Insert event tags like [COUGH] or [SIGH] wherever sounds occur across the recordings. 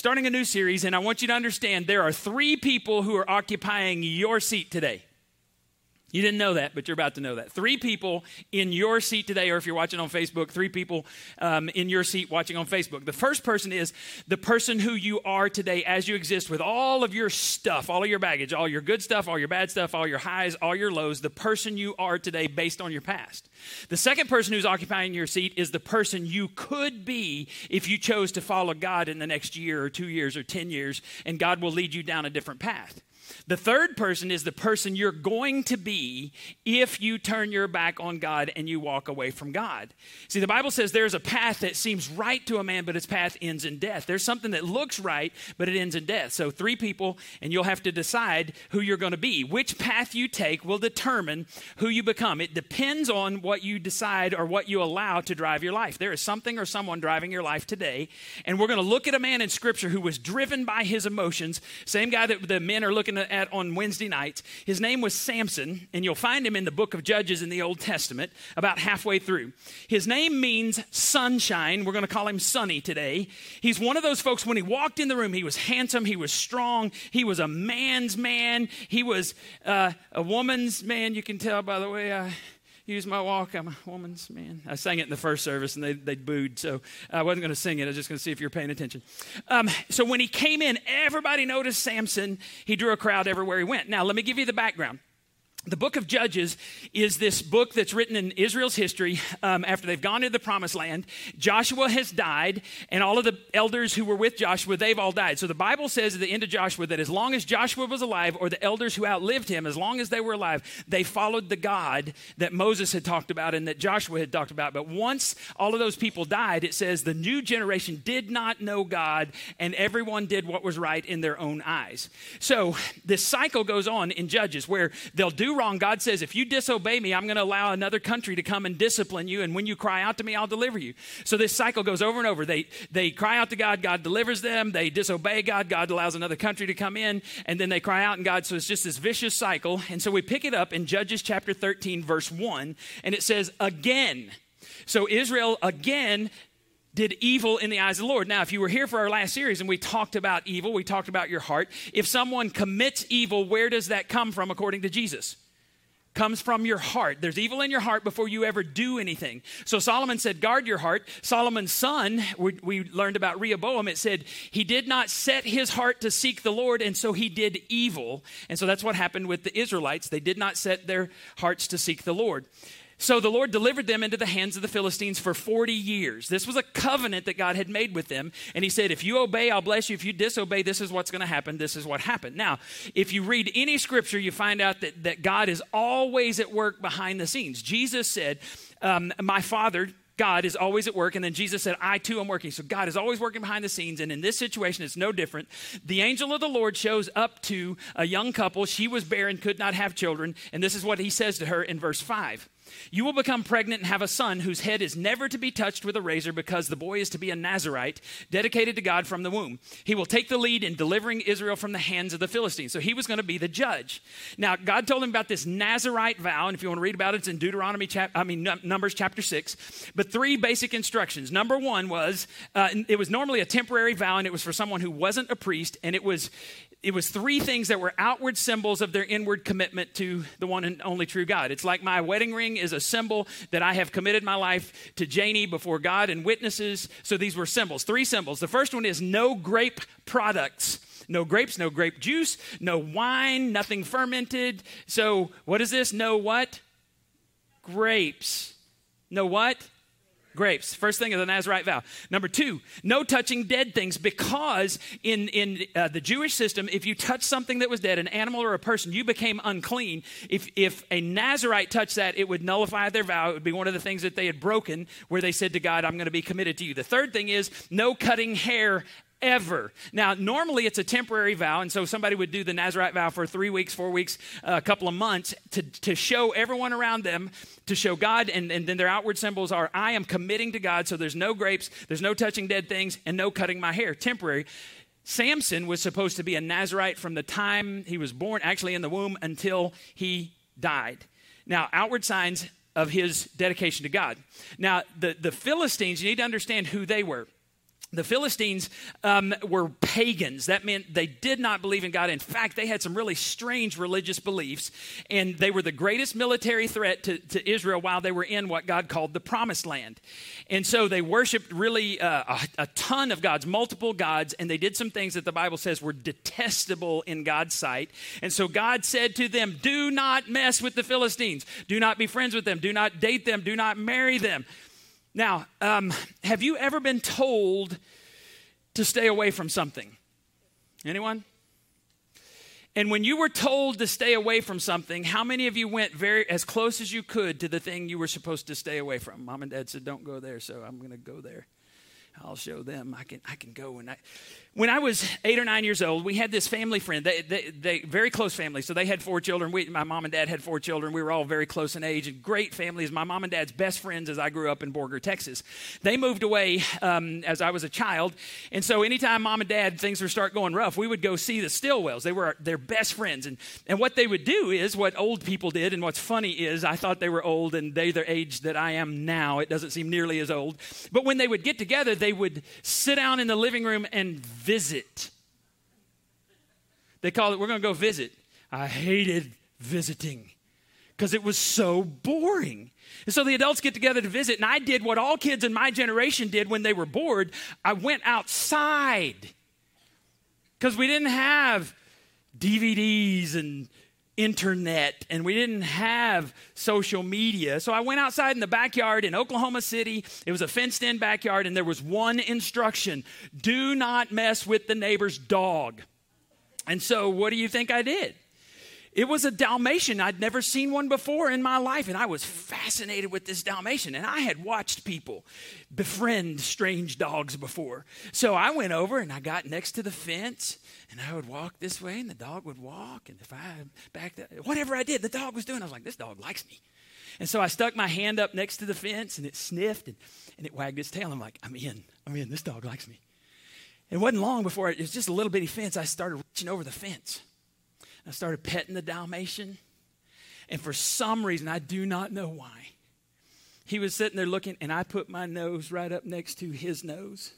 starting a new series, and I want you to understand there are three people who are occupying your seat today. You didn't know that, but you're about to know that. Three people in your seat today, or if you're watching on Facebook, three people um, in your seat watching on Facebook. The first person is the person who you are today as you exist with all of your stuff, all of your baggage, all your good stuff, all your bad stuff, all your highs, all your lows, the person you are today based on your past. The second person who's occupying your seat is the person you could be if you chose to follow God in the next year or two years or 10 years, and God will lead you down a different path. The third person is the person you're going to be if you turn your back on God and you walk away from God. See, the Bible says there's a path that seems right to a man, but its path ends in death. There's something that looks right, but it ends in death. So, three people, and you'll have to decide who you're going to be. Which path you take will determine who you become. It depends on what you decide or what you allow to drive your life. There is something or someone driving your life today, and we're going to look at a man in Scripture who was driven by his emotions, same guy that the men are looking at on Wednesday nights. His name was Samson, and you'll find him in the book of Judges in the Old Testament, about halfway through. His name means sunshine. We're going to call him Sunny today. He's one of those folks, when he walked in the room, he was handsome, he was strong, he was a man's man, he was uh, a woman's man. You can tell by the way I use my walk. I'm a woman's man. I sang it in the first service and they, they booed, so I wasn't going to sing it. I was just going to see if you're paying attention. Um, so when he came in, everybody noticed Samson. He drew a crowd everywhere he went. Now, let me give you the background the book of Judges is this book that's written in Israel's history um, after they've gone to the promised land. Joshua has died, and all of the elders who were with Joshua, they've all died. So the Bible says at the end of Joshua that as long as Joshua was alive, or the elders who outlived him, as long as they were alive, they followed the God that Moses had talked about and that Joshua had talked about. But once all of those people died, it says the new generation did not know God, and everyone did what was right in their own eyes. So this cycle goes on in Judges where they'll do wrong, God says, if you disobey me, I'm going to allow another country to come and discipline you. And when you cry out to me, I'll deliver you. So this cycle goes over and over. They, they cry out to God, God delivers them. They disobey God, God allows another country to come in. And then they cry out and God. So it's just this vicious cycle. And so we pick it up in Judges chapter 13, verse 1. And it says, again. So Israel again did evil in the eyes of the Lord. Now, if you were here for our last series and we talked about evil, we talked about your heart. If someone commits evil, where does that come from according to Jesus? Comes from your heart. There's evil in your heart before you ever do anything. So Solomon said, guard your heart. Solomon's son, we, we, learned about Rehoboam, it said he did not set his heart to seek the Lord, and so he did evil. And so that's what happened with the Israelites. They did not set their hearts to seek the Lord. So the Lord delivered them into the hands of the Philistines for 40 years. This was a covenant that God had made with them. And He said, If you obey, I'll bless you. If you disobey, this is what's going to happen. This is what happened. Now, if you read any scripture, you find out that, that God is always at work behind the scenes. Jesus said, um, My Father, God is always at work. And then Jesus said, I too am working. So God is always working behind the scenes. And in this situation, it's no different. The angel of the Lord shows up to a young couple. She was barren, could not have children. And this is what he says to her in verse 5. You will become pregnant and have a son whose head is never to be touched with a razor because the boy is to be a Nazarite, dedicated to God from the womb. He will take the lead in delivering Israel from the hands of the Philistines. So he was going to be the judge. Now, God told him about this Nazarite vow, and if you want to read about it, it's in Deuteronomy, chap- I mean, Numbers chapter 6. But three basic instructions. Number one was uh, it was normally a temporary vow, and it was for someone who wasn't a priest, and it was it was three things that were outward symbols of their inward commitment to the one and only true God. It's like my wedding ring is a symbol that I have committed my life to Janie before God and witnesses. So these were symbols, three symbols. The first one is no grape products. No grapes, no grape juice, no wine, nothing fermented. So what is this? No what? Grapes. No what? Grapes. First thing is the Nazarite vow. Number two, no touching dead things because in, in uh, the Jewish system, if you touch something that was dead, an animal or a person, you became unclean. If, if a Nazarite touched that, it would nullify their vow. It would be one of the things that they had broken where they said to God, I'm going to be committed to you. The third thing is no cutting hair ever. Now, normally it's a temporary vow, and so somebody would do the Nazarite vow for three weeks, four weeks, a couple of months to, to show everyone around them, to show God, and, and then their outward symbols are I am committing to God, so there's no grapes, there's no touching dead things, and no cutting my hair. Temporary. Samson was supposed to be a Nazarite from the time he was born, actually in the womb, until he died. Now, outward signs of his dedication to God. Now, the, the Philistines, you need to understand who they were the Philistines um, were pagans. That meant they did not believe in God. In fact, they had some really strange religious beliefs, and they were the greatest military threat to, to Israel while they were in what God called the Promised Land. And so they worshiped really uh, a, a ton of gods, multiple gods, and they did some things that the Bible says were detestable in God's sight. And so God said to them, Do not mess with the Philistines. Do not be friends with them. Do not date them. Do not marry them. Now, um, have you ever been told to stay away from something? Anyone? And when you were told to stay away from something, how many of you went very as close as you could to the thing you were supposed to stay away from? Mom and dad said, "Don't go there," so I'm going to go there. I'll show them I can I can go and I when I was eight or nine years old, we had this family friend. They, they, they, very close family. So they had four children. We, my mom and dad had four children. We were all very close in age and great families. My mom and dad's best friends as I grew up in Borger, Texas. They moved away um, as I was a child, and so anytime mom and dad things would start going rough, we would go see the Stillwells. They were their best friends, and and what they would do is what old people did. And what's funny is I thought they were old, and they the age that I am now. It doesn't seem nearly as old, but when they would get together, they would sit down in the living room and visit they called it, we're going to go visit. I hated visiting because it was so boring. And so the adults get together to visit, and I did what all kids in my generation did when they were bored. I went outside because we didn't have DVDs and internet and we didn't have social media. So I went outside in the backyard in Oklahoma City. It was a fenced in backyard, and there was one instruction do not mess with the neighbor's dog. And so, what do you think I did? It was a Dalmatian. I'd never seen one before in my life, and I was fascinated with this Dalmatian. And I had watched people befriend strange dogs before. So I went over and I got next to the fence, and I would walk this way, and the dog would walk. And if I backed up, whatever I did, the dog was doing, I was like, this dog likes me. And so I stuck my hand up next to the fence, and it sniffed, and, and it wagged its tail. I'm like, I'm in. I'm in. This dog likes me. It wasn't long before it was just a little bitty fence. I started reaching over the fence. I started petting the Dalmatian. And for some reason, I do not know why, he was sitting there looking, and I put my nose right up next to his nose.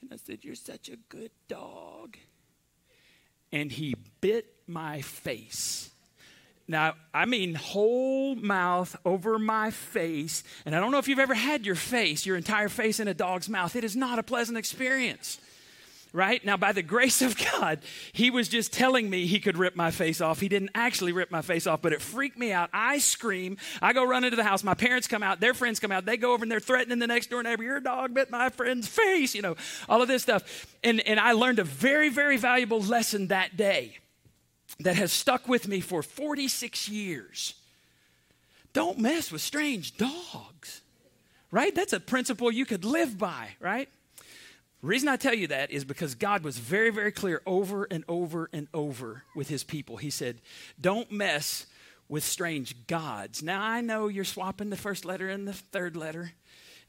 And I said, You're such a good dog. And he bit my face. Now, I mean, whole mouth over my face. And I don't know if you've ever had your face, your entire face in a dog's mouth. It is not a pleasant experience right? Now, by the grace of God, he was just telling me he could rip my face off. He didn't actually rip my face off, but it freaked me out. I scream. I go run into the house. My parents come out. Their friends come out. They go over and they're threatening the next door neighbor. Your dog bit my friend's face, you know, all of this stuff. And, and I learned a very, very valuable lesson that day that has stuck with me for 46 years. Don't mess with strange dogs, right? That's a principle you could live by, right? Reason I tell you that is because God was very, very clear over and over and over with his people. He said, Don't mess with strange gods. Now, I know you're swapping the first letter and the third letter.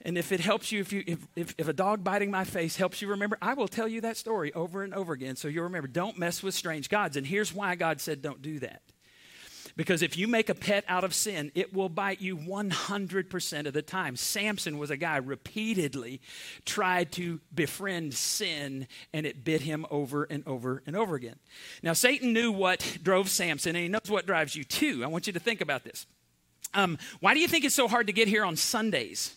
And if it helps you, if, you if, if, if, a dog biting my face helps you remember, I will tell you that story over and over again so you'll remember. Don't mess with strange gods. And here's why God said don't do that. Because if you make a pet out of sin, it will bite you 100% of the time. Samson was a guy repeatedly tried to befriend sin and it bit him over and over and over again. Now Satan knew what drove Samson and he knows what drives you too. I want you to think about this. Um, why do you think it's so hard to get here on Sundays?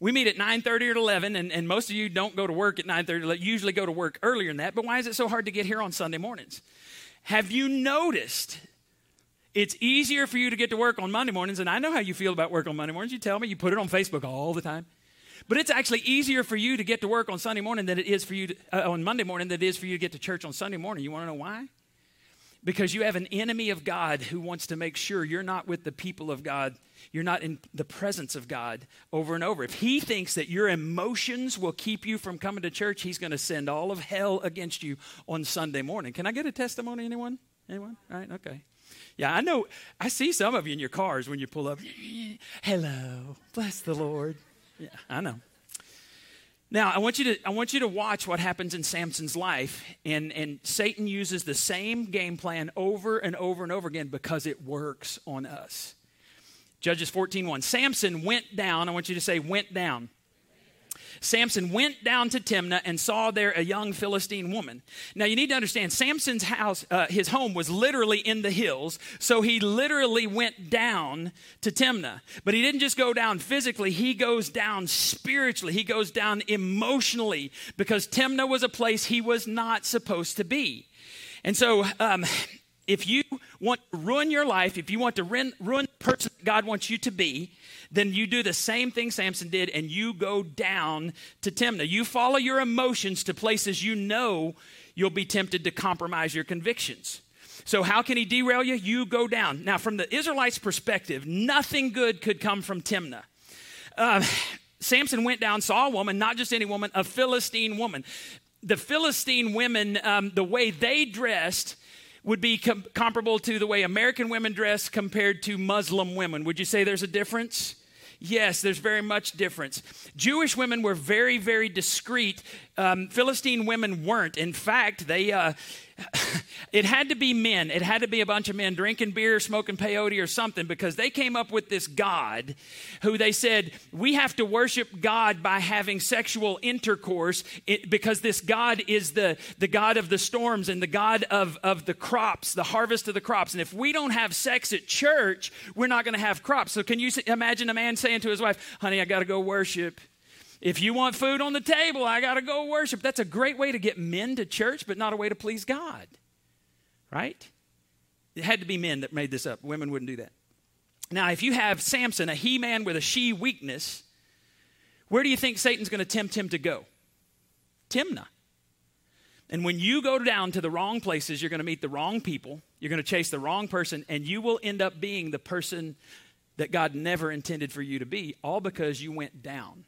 we meet at 9.30 or 11 and, and most of you don't go to work at 9.30 you usually go to work earlier than that but why is it so hard to get here on sunday mornings have you noticed it's easier for you to get to work on Monday mornings, and I know how you feel about work on Monday mornings. You tell me, you put it on Facebook all the time. But it's actually easier for you to get to work on Sunday morning than it is for you to, uh, on Monday morning than it is for you to get to church on Sunday morning. You want to know why? Because you have an enemy of God who wants to make sure you're not with the people of God. You're not in the presence of God over and over. If he thinks that your emotions will keep you from coming to church, he's going to send all of hell against you on Sunday morning. Can I get a testimony, anyone? Anyone? All right, okay. Yeah, I know. I see some of you in your cars when you pull up. [LAUGHS] Hello, bless the Lord. Yeah, I know. Now, I want you to I want you to watch what happens in Samson's life and and Satan uses the same game plan over and over and over again because it works on us. Judges 14:1. Samson went down, I want you to say went down. Samson went down to Timnah and saw there a young Philistine woman. Now you need to understand, Samson's house, uh, his home was literally in the hills, so he literally went down to Timnah. But he didn't just go down physically, he goes down spiritually, he goes down emotionally, because Timnah was a place he was not supposed to be. And so, um, if you want to ruin your life, if you want to ruin, the person God wants you to be, then you do the same thing Samson did and you go down to Timnah. You follow your emotions to places you know you'll be tempted to compromise your convictions. So, how can he derail you? You go down. Now, from the Israelites' perspective, nothing good could come from Timnah. Uh, Samson went down, saw a woman, not just any woman, a Philistine woman. The Philistine women, um, the way they dressed, would be com- comparable to the way American women dress compared to Muslim women. Would you say there's a difference? Yes, there's very much difference. Jewish women were very, very discreet. Um, Philistine women weren't. In fact, they uh, [LAUGHS] it had to be men. It had to be a bunch of men drinking beer, smoking peyote, or something, because they came up with this God who they said, we have to worship God by having sexual intercourse because this God is the, the God of the storms and the God of, of the crops, the harvest of the crops. And if we don't have sex at church, we're not going to have crops. So can you imagine a man saying to his wife, honey, I got to go worship? If you want food on the table, I got to go worship. That's a great way to get men to church, but not a way to please God. Right? It had to be men that made this up. Women wouldn't do that. Now, if you have Samson, a he man with a she weakness, where do you think Satan's going to tempt him to go? Timnah. And when you go down to the wrong places, you're going to meet the wrong people, you're going to chase the wrong person, and you will end up being the person that God never intended for you to be, all because you went down.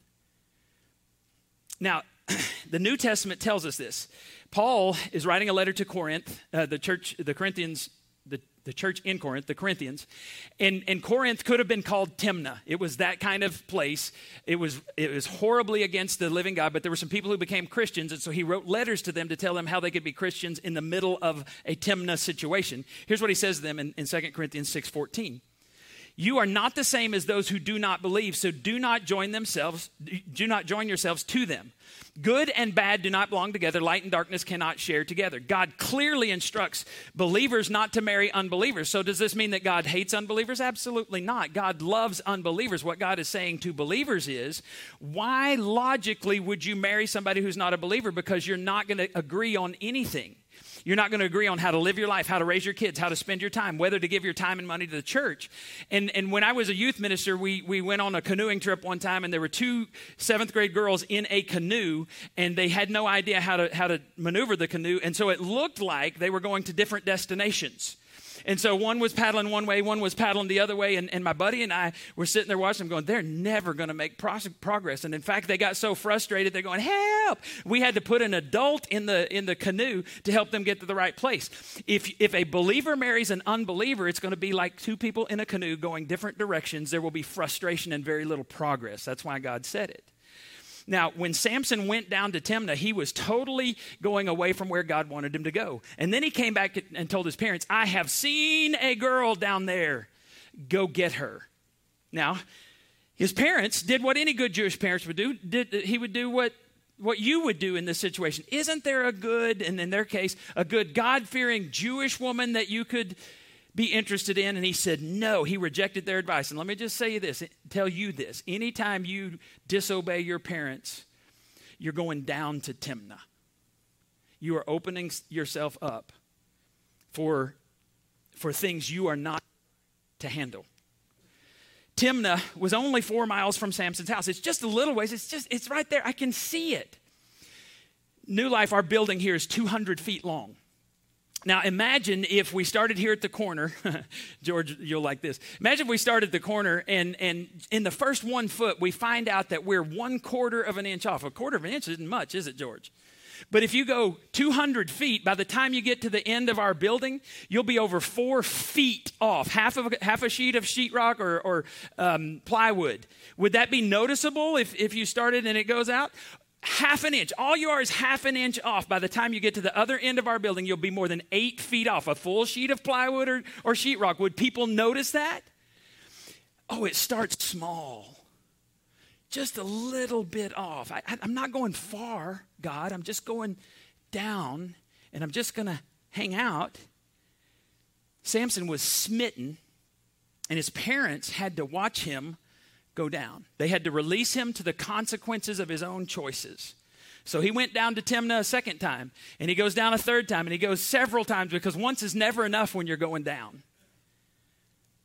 Now, [CLEARS THROAT] the New Testament tells us this. Paul is writing a letter to Corinth, uh, the church, the Corinthians, the, the church in Corinth, the Corinthians. And, and Corinth could have been called Timna. It was that kind of place. It was, it was horribly against the living God, but there were some people who became Christians, and so he wrote letters to them to tell them how they could be Christians in the middle of a Timna situation. Here's what he says to them in, in 2 Corinthians 6.14. You are not the same as those who do not believe, so do not join themselves, do not join yourselves to them. Good and bad do not belong together. Light and darkness cannot share together. God clearly instructs believers not to marry unbelievers. So, does this mean that God hates unbelievers? Absolutely not. God loves unbelievers. What God is saying to believers is why logically would you marry somebody who's not a believer? Because you're not going to agree on anything. You're not going to agree on how to live your life, how to raise your kids, how to spend your time, whether to give your time and money to the church. And, and when I was a youth minister, we, we went on a canoeing trip one time, and there were two seventh grade girls in a canoe, and they had no idea how to, how to maneuver the canoe. And so it looked like they were going to different destinations. And so one was paddling one way, one was paddling the other way. And, and my buddy and I were sitting there watching them going, they're never going to make pro- progress. And in fact, they got so frustrated, they're going, help. We had to put an adult in the, in the canoe to help them get to the right place. If, if a believer marries an unbeliever, it's going to be like two people in a canoe going different directions. There will be frustration and very little progress. That's why God said it. Now, when Samson went down to Timnah, he was totally going away from where God wanted him to go. And then he came back and told his parents, I have seen a girl down there. Go get her. Now, his parents did what any good Jewish parents would do. Did, he would do what what you would do in this situation. Isn't there a good, and in their case, a good God fearing Jewish woman that you could be interested in? And he said, no. He rejected their advice. And let me just say this, tell you this. Anytime you disobey your parents, you're going down to Timnah. You are opening yourself up for, for things you are not to handle. Timnah was only four miles from Samson's house. It's just a little ways. It's just, it's right there. I can see it. New Life, our building here is 200 feet long. Now, imagine if we started here at the corner. [LAUGHS] George, you'll like this. Imagine if we started at the corner and, and in the first one foot, we find out that we're one quarter of an inch off. A quarter of an inch isn't much, is it, George? But if you go 200 feet, by the time you get to the end of our building, you'll be over four feet off, half of half a sheet of sheetrock or, or um, plywood. Would that be noticeable if, if you started and it goes out? Half an inch. All you are is half an inch off. By the time you get to the other end of our building, you'll be more than eight feet off. A full sheet of plywood or, or sheetrock. Would people notice that? Oh, it starts small. just a little bit off. I, am not going far, God. I'm just going down and I'm just going to hang out. Samson was smitten, and his parents had to watch him go down. They had to release him to the consequences of his own choices. So he went down to Timnah a second time, and he goes down a third time, and he goes several times because once is never enough when you're going down.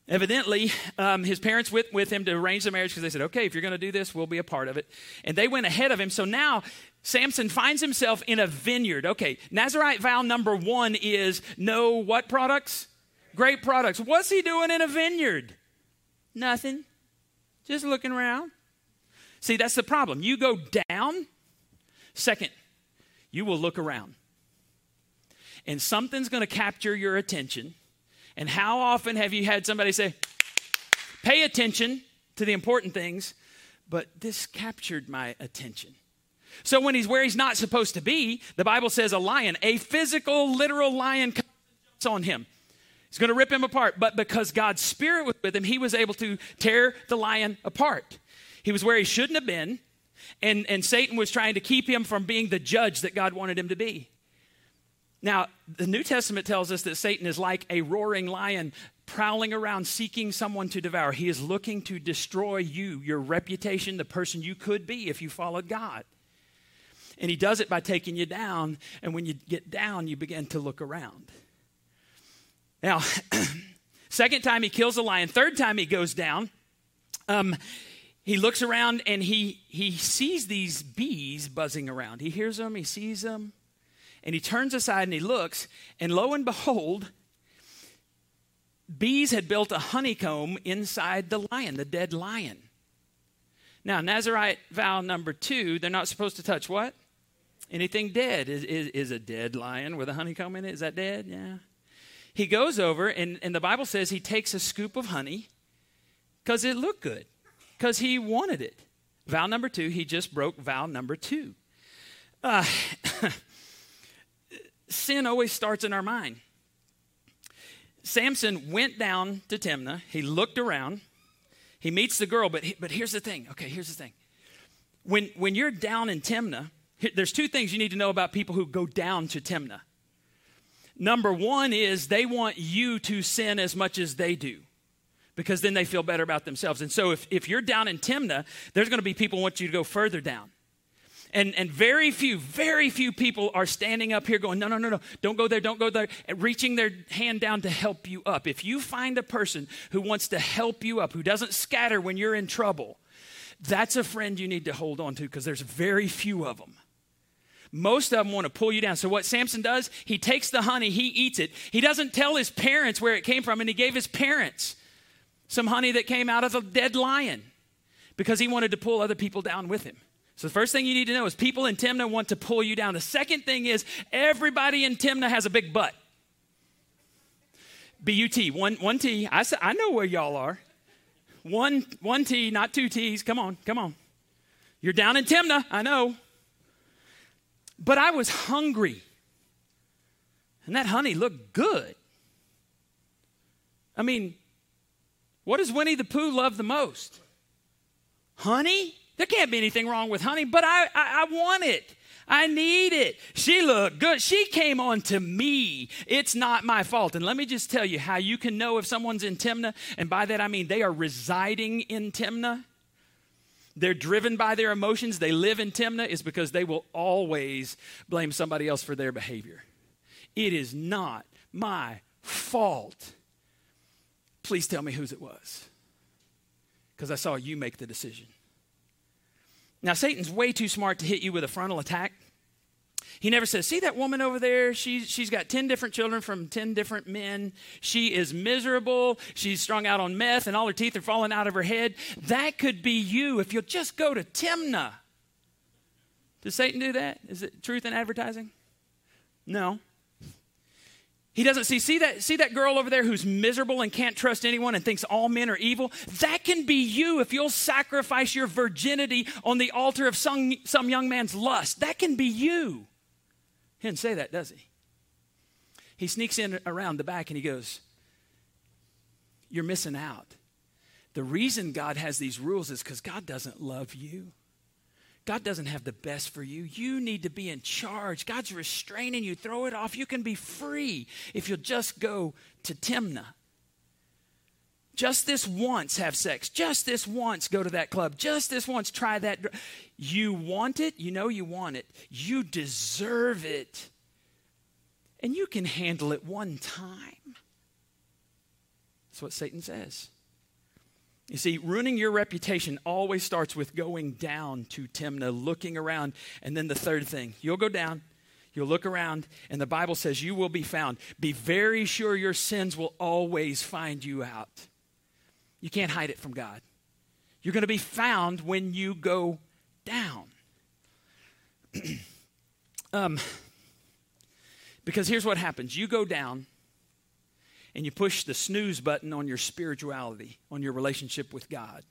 Evidently, um, his parents went with him to arrange the marriage because they said, okay, if you're going to do this, we'll be a part of it. And they went ahead of him. So now Samson finds himself in a vineyard. Okay, Nazarite vow number one is no what products? Great products. What's he doing in a vineyard? Nothing. Just looking around. See, that's the problem. You go down. Second, you will look around. And something's going to capture your attention and how often have you had somebody say, pay attention to the important things, but this captured my attention? So when he's where he's not supposed to be, the Bible says a lion, a physical, literal lion comes on him. He's going to rip him apart. But because God's Spirit was with him, he was able to tear the lion apart. He was where he shouldn't have been, and, and Satan was trying to keep him from being the judge that God wanted him to be. Now, the New Testament tells us that Satan is like a roaring lion prowling around seeking someone to devour. He is looking to destroy you, your reputation, the person you could be if you followed God. And he does it by taking you down. And when you get down, you begin to look around. Now, [CLEARS THROAT] second time he kills a lion, third time he goes down. Um, he looks around and he, he sees these bees buzzing around. He hears them, he sees them. And he turns aside and he looks, and lo and behold, bees had built a honeycomb inside the lion, the dead lion. Now, Nazarite vow number two, they're not supposed to touch what? Anything dead. Is, is, is a dead lion with a honeycomb in it? Is that dead? Yeah. He goes over, and, and the Bible says he takes a scoop of honey because it looked good, because he wanted it. Vow number two, he just broke vow number two. Uh, [LAUGHS] sin always starts in our mind. Samson went down to Timnah. He looked around. He meets the girl, but, he, but here's the thing. Okay, here's the thing. When, when you're down in Timnah, there's two things you need to know about people who go down to Timnah. Number one is they want you to sin as much as they do because then they feel better about themselves. And so if, if you're down in Timnah, there's going to be people want you to go further down. And, and very few, very few people are standing up here going, no, no, no, no, don't go there, don't go there, reaching their hand down to help you up. If you find a person who wants to help you up, who doesn't scatter when you're in trouble, that's a friend you need to hold on to because there's very few of them. Most of them want to pull you down. So, what Samson does, he takes the honey, he eats it. He doesn't tell his parents where it came from, and he gave his parents some honey that came out of a dead lion because he wanted to pull other people down with him. So the first thing you need to know is people in Timnah want to pull you down. The second thing is everybody in Timnah has a big butt. B-U-T, one, one T. I, I know where y'all are. One, one T, not two T's. Come on, come on. You're down in Timnah, I know. But I was hungry. And that honey looked good. I mean, what does Winnie the Pooh love the most? Honey? There can't be anything wrong with honey, but I, I, I want it. I need it. She looked good. She came on to me. It's not my fault. And let me just tell you how you can know if someone's in Timnah, and by that I mean they are residing in Timnah. They're driven by their emotions. They live in Timnah is because they will always blame somebody else for their behavior. It is not my fault. Please tell me whose it was. Because I saw you make the decision. Now, Satan's way too smart to hit you with a frontal attack. He never says, See that woman over there? She, she's got 10 different children from 10 different men. She is miserable. She's strung out on meth and all her teeth are falling out of her head. That could be you if you'll just go to Timnah. Does Satan do that? Is it truth in advertising? No. He doesn't see, see that, see that girl over there who's miserable and can't trust anyone and thinks all men are evil? That can be you if you'll sacrifice your virginity on the altar of some, some young man's lust. That can be you. He didn't say that, does he? He sneaks in around the back and he goes, You're missing out. The reason God has these rules is because God doesn't love you. God doesn't have the best for you. You need to be in charge. God's restraining you. Throw it off. You can be free if you'll just go to Timnah. Just this once have sex. Just this once go to that club. Just this once try that. You want it. You know you want it. You deserve it. And you can handle it one time. That's what Satan says. You see, ruining your reputation always starts with going down to Timnah, looking around. And then the third thing, you'll go down, you'll look around, and the Bible says you will be found. Be very sure your sins will always find you out. You can't hide it from God. You're going to be found when you go down. [CLEARS THROAT] um, because here's what happens you go down and you push the snooze button on your spirituality, on your relationship with God.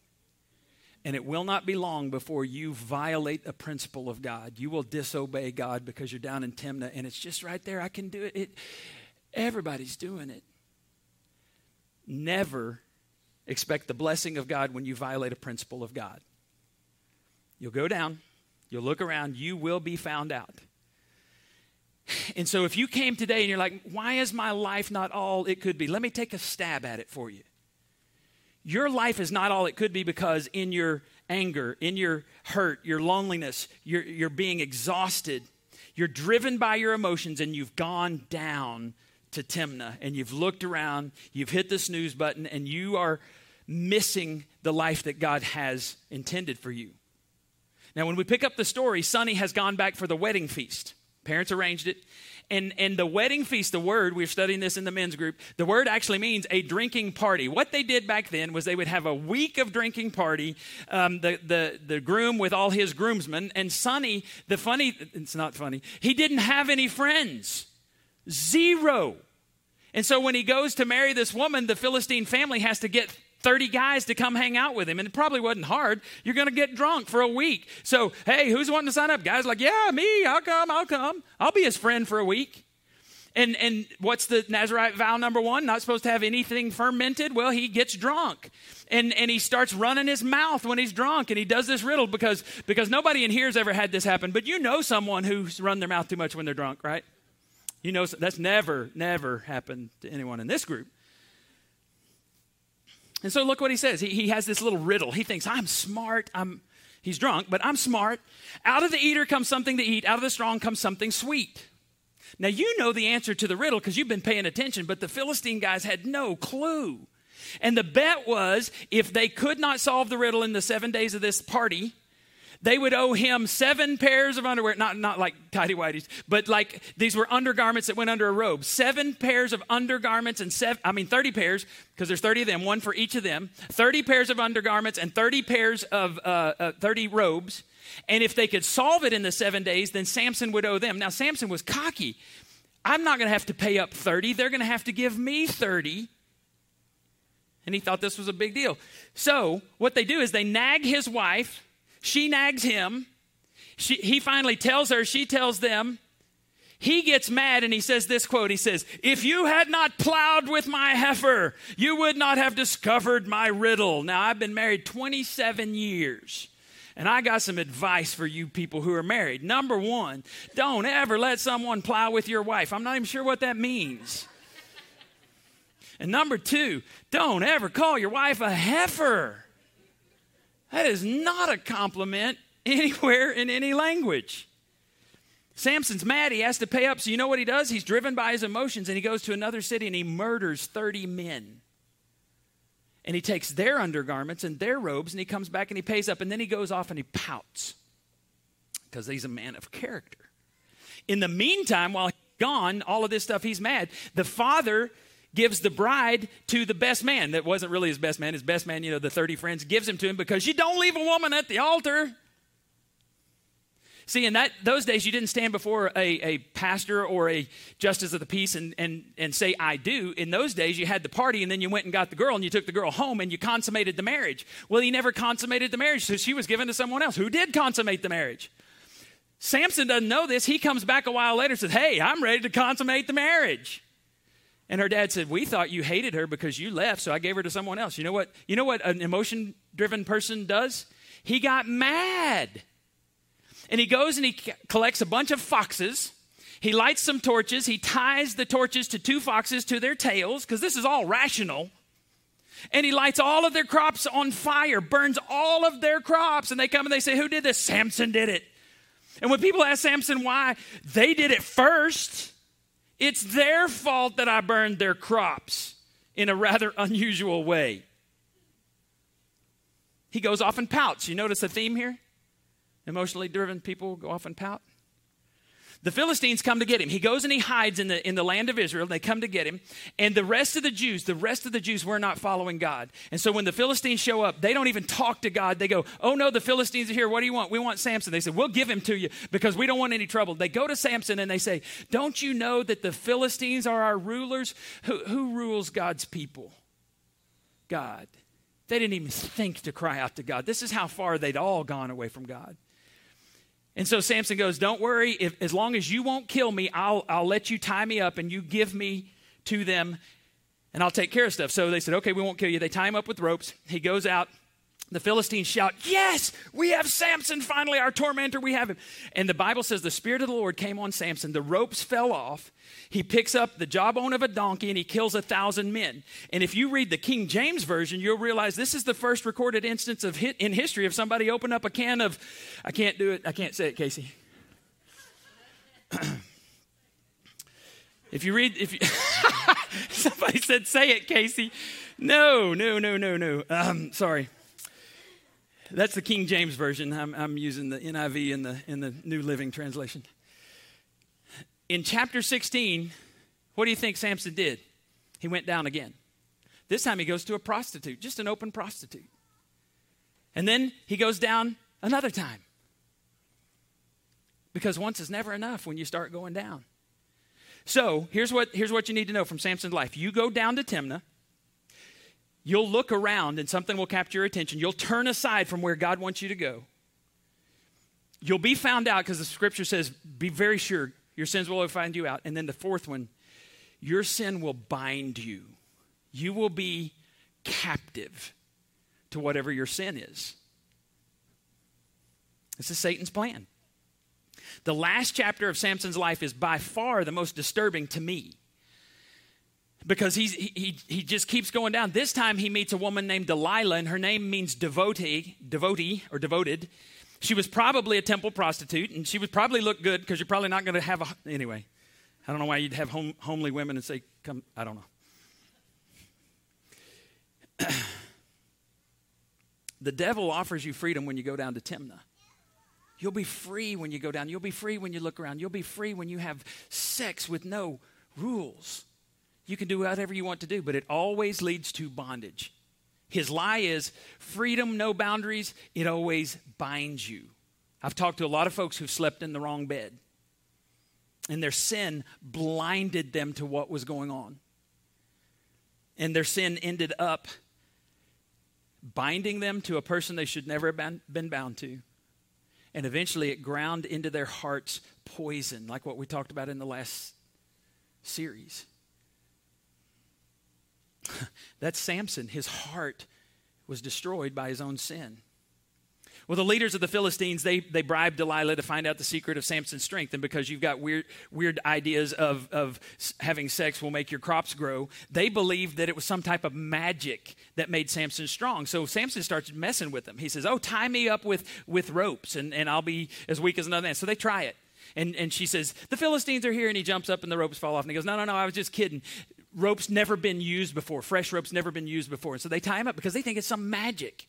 And it will not be long before you violate a principle of God. You will disobey God because you're down in Timnah and it's just right there. I can do it. it everybody's doing it. Never expect the blessing of God when you violate a principle of God. You'll go down, you'll look around, you will be found out. And so if you came today and you're like, why is my life not all it could be? Let me take a stab at it for you. Your life is not all it could be because in your anger, in your hurt, your loneliness, you're, you're being exhausted, you're driven by your emotions, and you've gone down to Timnah and you've looked around, you've hit the snooze button, and you are missing the life that God has intended for you. Now, when we pick up the story, Sunny has gone back for the wedding feast. Parents arranged it. And, and the wedding feast, the word, we are studying this in the men's group, the word actually means a drinking party. What they did back then was they would have a week of drinking party, um, the, the, the groom with all his groomsmen. And Sunny, the funny, it's not funny, he didn't have any friends. Zero. And so when he goes to marry this woman, the Philistine family has to get 30 guys to come hang out with him. And it probably wasn't hard. You're going to get drunk for a week. So, hey, who's wanting to sign up? Guys like, yeah, me, I'll come, I'll come. I'll be his friend for a week. And, and what's the Nazarite vow number one? Not supposed to have anything fermented. Well, he gets drunk. And, and he starts running his mouth when he's drunk. And he does this riddle because, because nobody in here has ever had this happen. But you know someone who's run their mouth too much when they're drunk, right? You know, that's never, never happened to anyone in this group. And so look what he says. He, he has this little riddle. He thinks, I'm smart. I'm, he's drunk, but I'm smart. Out of the eater comes something to eat, out of the strong comes something sweet. Now, you know the answer to the riddle because you've been paying attention, but the Philistine guys had no clue. And the bet was if they could not solve the riddle in the seven days of this party, they would owe him seven pairs of underwear, not, not like tidy whities, but like these were undergarments that went under a robe. Seven pairs of undergarments and seven, I mean, 30 pairs, because there's 30 of them, one for each of them. 30 pairs of undergarments and 30 pairs of, uh, uh, 30 robes. And if they could solve it in the seven days, then Samson would owe them. Now, Samson was cocky. I'm not going to have to pay up 30. They're going to have to give me 30. And he thought this was a big deal. So, what they do is they nag his wife she nags him. She, he finally tells her, she tells them. He gets mad and he says this quote He says, If you had not plowed with my heifer, you would not have discovered my riddle. Now, I've been married 27 years. And I got some advice for you people who are married. Number one, don't ever let someone plow with your wife. I'm not even sure what that means. And number two, don't ever call your wife a heifer. That is not a compliment anywhere in any language. Samson's mad. He has to pay up. So, you know what he does? He's driven by his emotions and he goes to another city and he murders 30 men. And he takes their undergarments and their robes and he comes back and he pays up. And then he goes off and he pouts because he's a man of character. In the meantime, while he's gone, all of this stuff, he's mad. The father gives the bride to the best man. That wasn't really his best man. His best man you know the 30 friends gives him to him because you don't leave a woman at the altar. See in that those days you didn't stand before a, a pastor or a justice of the peace and, and, and say i do. In those days you had the party and then you went and got the girl and you took the girl home and you consummated the marriage. Well he never consummated the marriage so she was given to someone else who did consummate the marriage. Samson doesn't know this. He comes back a while later and says hey i'm ready to consummate the marriage And her dad said, We thought you hated her because you left, so I gave her to someone else. You know what? You know what an emotion driven person does? He got mad. And he goes and he collects a bunch of foxes. He lights some torches. He ties the torches to two foxes to their tails, because this is all rational. And he lights all of their crops on fire, burns all of their crops. And they come and they say, Who did this? Samson did it. And when people ask Samson why, they did it first. It's their fault that I burned their crops in a rather [LAUGHS] unusual way. He goes off and pouts. You notice a theme here? Emotionally driven people go off and pout. The Philistines come to get him. He goes and he hides in the, in the land of Israel. They come to get him. And the rest of the Jews, the rest of the Jews were not following God. And so when the Philistines show up, they don't even talk to God. They go, Oh no, the Philistines are here. What do you want? We want Samson. They said, We'll give him to you because we don't want any trouble. They go to Samson and they say, Don't you know that the Philistines are our rulers? Who, who rules God's people? God. They didn't even think to cry out to God. This is how far they'd all gone away from God. And so Samson goes, Don't worry, if, as long as you won't kill me, I'll, I'll let you tie me up and you give me to them and I'll take care of stuff. So they said, Okay, we won't kill you. They tie him up with ropes. He goes out. The Philistines shout, Yes, we have Samson, finally, our tormentor, we have him. And the Bible says the Spirit of the Lord came on Samson. The ropes fell off. He picks up the jawbone of a donkey and he kills a thousand men. And if you read the King James Version, you'll realize this is the first recorded instance of hit in history of somebody opened up a can of, I can't do it, I can't say it, Casey. [CLEARS THROAT] if you read, if you, [LAUGHS] somebody said, say it, Casey. No, no, no, no, no. Um, sorry. That's the King James version. I'm, I'm using the NIV in the in the New Living Translation. In chapter 16, what do you think Samson did? He went down again. This time he goes to a prostitute, just an open prostitute. And then he goes down another time. Because once is never enough when you start going down. So here's what, here's what you need to know from Samson's life. You go down to Timnah, You'll look around and something will capture your attention. You'll turn aside from where God wants you to go. You'll be found out because the scripture says, be very sure your sins will find you out. And then the fourth one, your sin will bind you. You will be captive to whatever your sin is. This is Satan's plan. The last chapter of Samson's life is by far the most disturbing to me because he's, he, he just keeps going down. This time he meets a woman named Delilah, and her name means devotee, devotee or devoted. She was probably a temple prostitute, and she would probably look good because you're probably not going to have a. Anyway, I don't know why you'd have home, homely women and say, come, I don't know. [CLEARS THROAT] the devil offers you freedom when you go down to Timnah. You'll be free when you go down. You'll be free when you look around. You'll be free when you have sex with no rules. You can do whatever you want to do, but it always leads to bondage. His lie is freedom, no boundaries, it always binds you. I've talked to a lot of folks who've slept in the wrong bed, and their sin blinded them to what was going on. And their sin ended up binding them to a person they should never have been bound to. And eventually it ground into their hearts poison, like what we talked about in the last series. [LAUGHS] That's Samson. His heart was destroyed by his own sin. Well, the leaders of the Philistines, they, they bribed Delilah to find out the secret of Samson's strength. And because you've got weird, weird ideas of, of having sex will make your crops grow, they believed that it was some type of magic that made Samson strong. So Samson starts messing with them. He says, Oh, tie me up with, with ropes and, and I'll be as weak as another man. So they try it. And, and she says, The Philistines are here. And he jumps up and the ropes fall off. And he goes, No, no, no, I was just kidding rope's never been used before. Fresh rope's never been used before. And so they tie him up because they think it's some magic.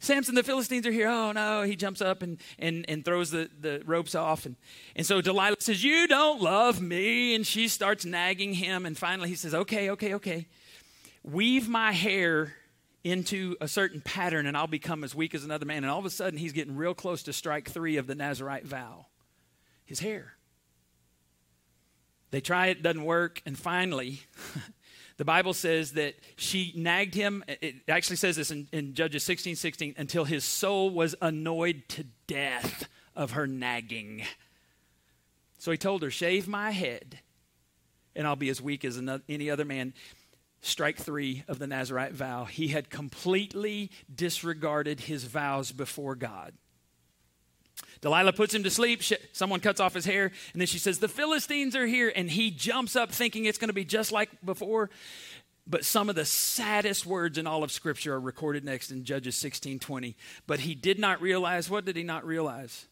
Samson, the Philistines are here. Oh no, he jumps up and, and, and throws the, the ropes off. And, and so Delilah says, You don't love me. And she starts nagging him. And finally he says, Okay, okay, okay. Weave my hair into a certain pattern and I'll become as weak as another man. And all of a sudden he's getting real close to strike three of the Nazarite vow his hair. They try it, doesn't work, and finally, [LAUGHS] the Bible says that she nagged him. It actually says this in, in Judges 16 16, until his soul was annoyed to death of her nagging. So he told her, Shave my head and I'll be as weak as any other man. Strike three of the Nazarite vow. He had completely disregarded his vows before God. Delilah puts him to sleep. someone cuts off his hair, and then she says, The Philistines are here. And he jumps up thinking it's going to be just like before. But some of the saddest words in all of Scripture are recorded next in Judges 16 20. But he did not realize, what did he not realize?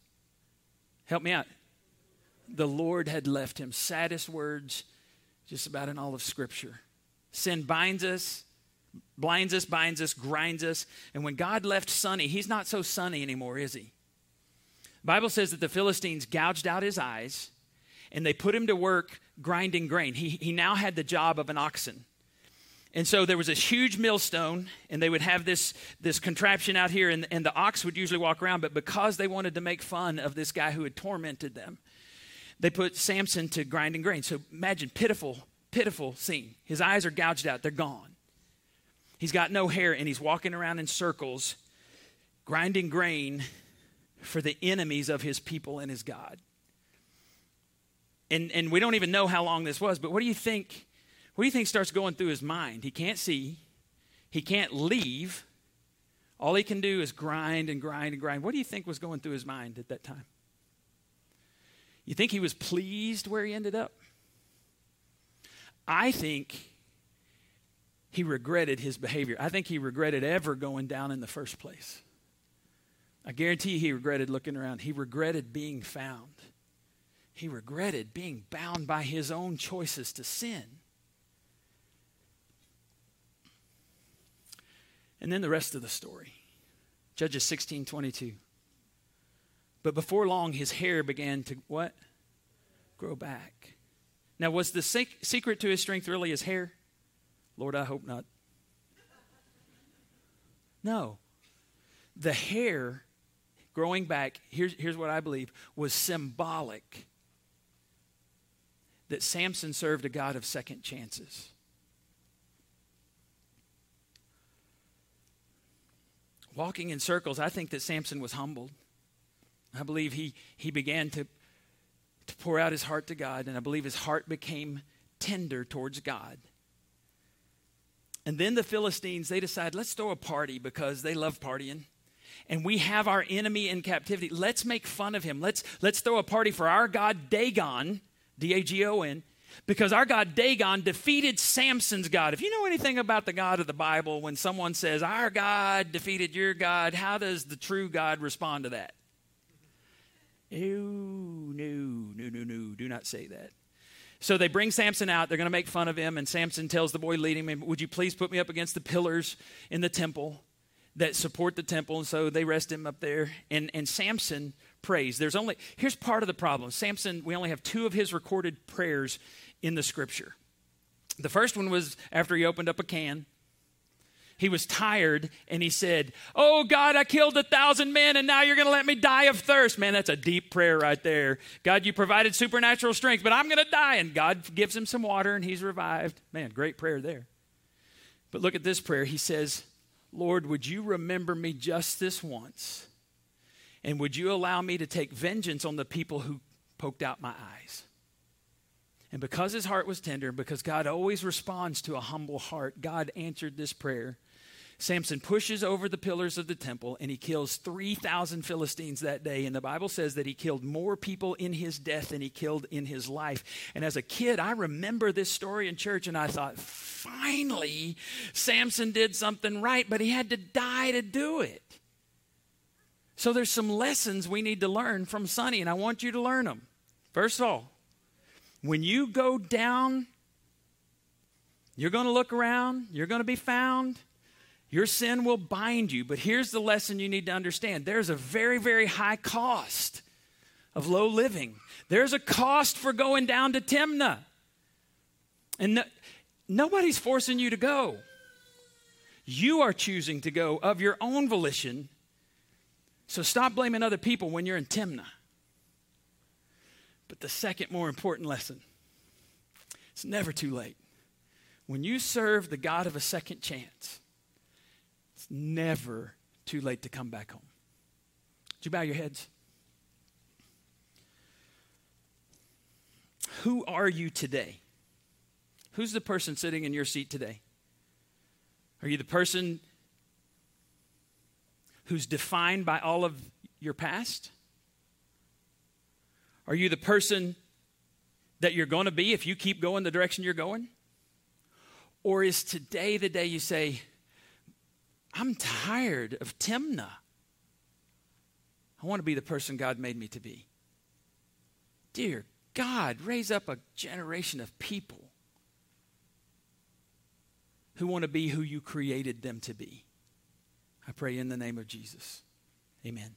Help me out. The Lord had left him. Saddest words just about in all of Scripture. Sin binds us, blinds us, binds us, grinds us. And when God left sunny, he's not so sunny anymore, is he? Bible says that the Philistines gouged out his eyes and they put him to work grinding grain. He, he now had the job of an oxen. And so there was this huge millstone, and they would have this, this contraption out here, and, and the ox would usually walk around. But because they wanted to make fun of this guy who had tormented them, they put Samson to grinding grain. So imagine pitiful pitiful scene. His eyes are gouged out, they're gone. He's got no hair, and he's walking around in circles, grinding grain for the enemies of his people and his God. And, and we don't even know how long this was, but what do you think? What do you think starts going through his mind? He can't see, he can't leave. All he can do is grind and grind and grind. What do you think was going through his mind at that time? You think he was pleased where he ended up? I think he regretted his behavior. I think he regretted ever going down in the first place. I guarantee you he regretted looking around. He regretted being found. He regretted being bound by his own choices to sin. And then the rest of the story. Judges 16 22. But before long, his hair began to what? Grow back. Now, was the sec- secret to his strength really his hair? Lord, I hope not. No. The hair growing back, here's, here's what I believe, was symbolic that Samson served a God of second chances. Walking in circles, I think that Samson was humbled. I believe he, he began to to pour out his heart to God, and I believe his heart became tender towards God. And then the Philistines, they decide, let's throw a party because they love partying. And we have our enemy in captivity. Let's make fun of him. Let's, let's throw a party for our God Dagon, D A G O N, because our God Dagon defeated Samson's God. If you know anything about the God of the Bible, when someone says, Our God defeated your God, how does the true God respond to that? Ew, no, no, no, no, do not say that. So they bring Samson out. They're going to make fun of him. And Samson tells the boy leading him, Would you please put me up against the pillars in the temple that support the temple? And so they rest him up there. And, and Samson prays. There's only, here's part of the problem Samson, we only have two of his recorded prayers in the scripture. The first one was after he opened up a can he was tired and he said, Oh God, I killed a thousand men and now you're going to let me die of thirst. Man, that's a deep prayer right there. God, you provided supernatural strength, but I'm going to die. And God gives him some water and he's revived. Man, great prayer there. But look at this prayer. He says, Lord, would you remember me just this once? And would you allow me to take vengeance on the people who poked out my eyes? And because his heart was tender, because God always responds to a humble heart, God answered this prayer Samson pushes over the pillars of the temple and he kills 3,000 Philistines that day. And the Bible says that he killed more people in his death than he killed in his life. And as a kid, I remember this story in church and I thought, finally, Samson did something right, but he had to die to do it. So there's some lessons we need to learn from Sunny, and I want you to learn them. First of all, when you go down, you're going to look around, you're going to be found. Your sin will bind you. But here's the lesson you need to understand there's a very, very high cost of low living. There's a cost for going down to Timnah. And no, nobody's forcing you to go. You are choosing to go of your own volition. So stop blaming other people when you're in Timnah. But the second more important lesson it's never too late. When you serve the God of a second chance, never too late to come back home. Would you bow your heads? Who are you today? Who's the person sitting in your seat today? Are you the person who's defined by all of your past? Are you the person that you're going to be if you keep going the direction you're going? Or is today the day you say, I'm tired of Timnah? I want to be the person God made me to be. Dear God, raise up a generation of people who want to be who you created them to be. I pray in the name of Jesus. Amen.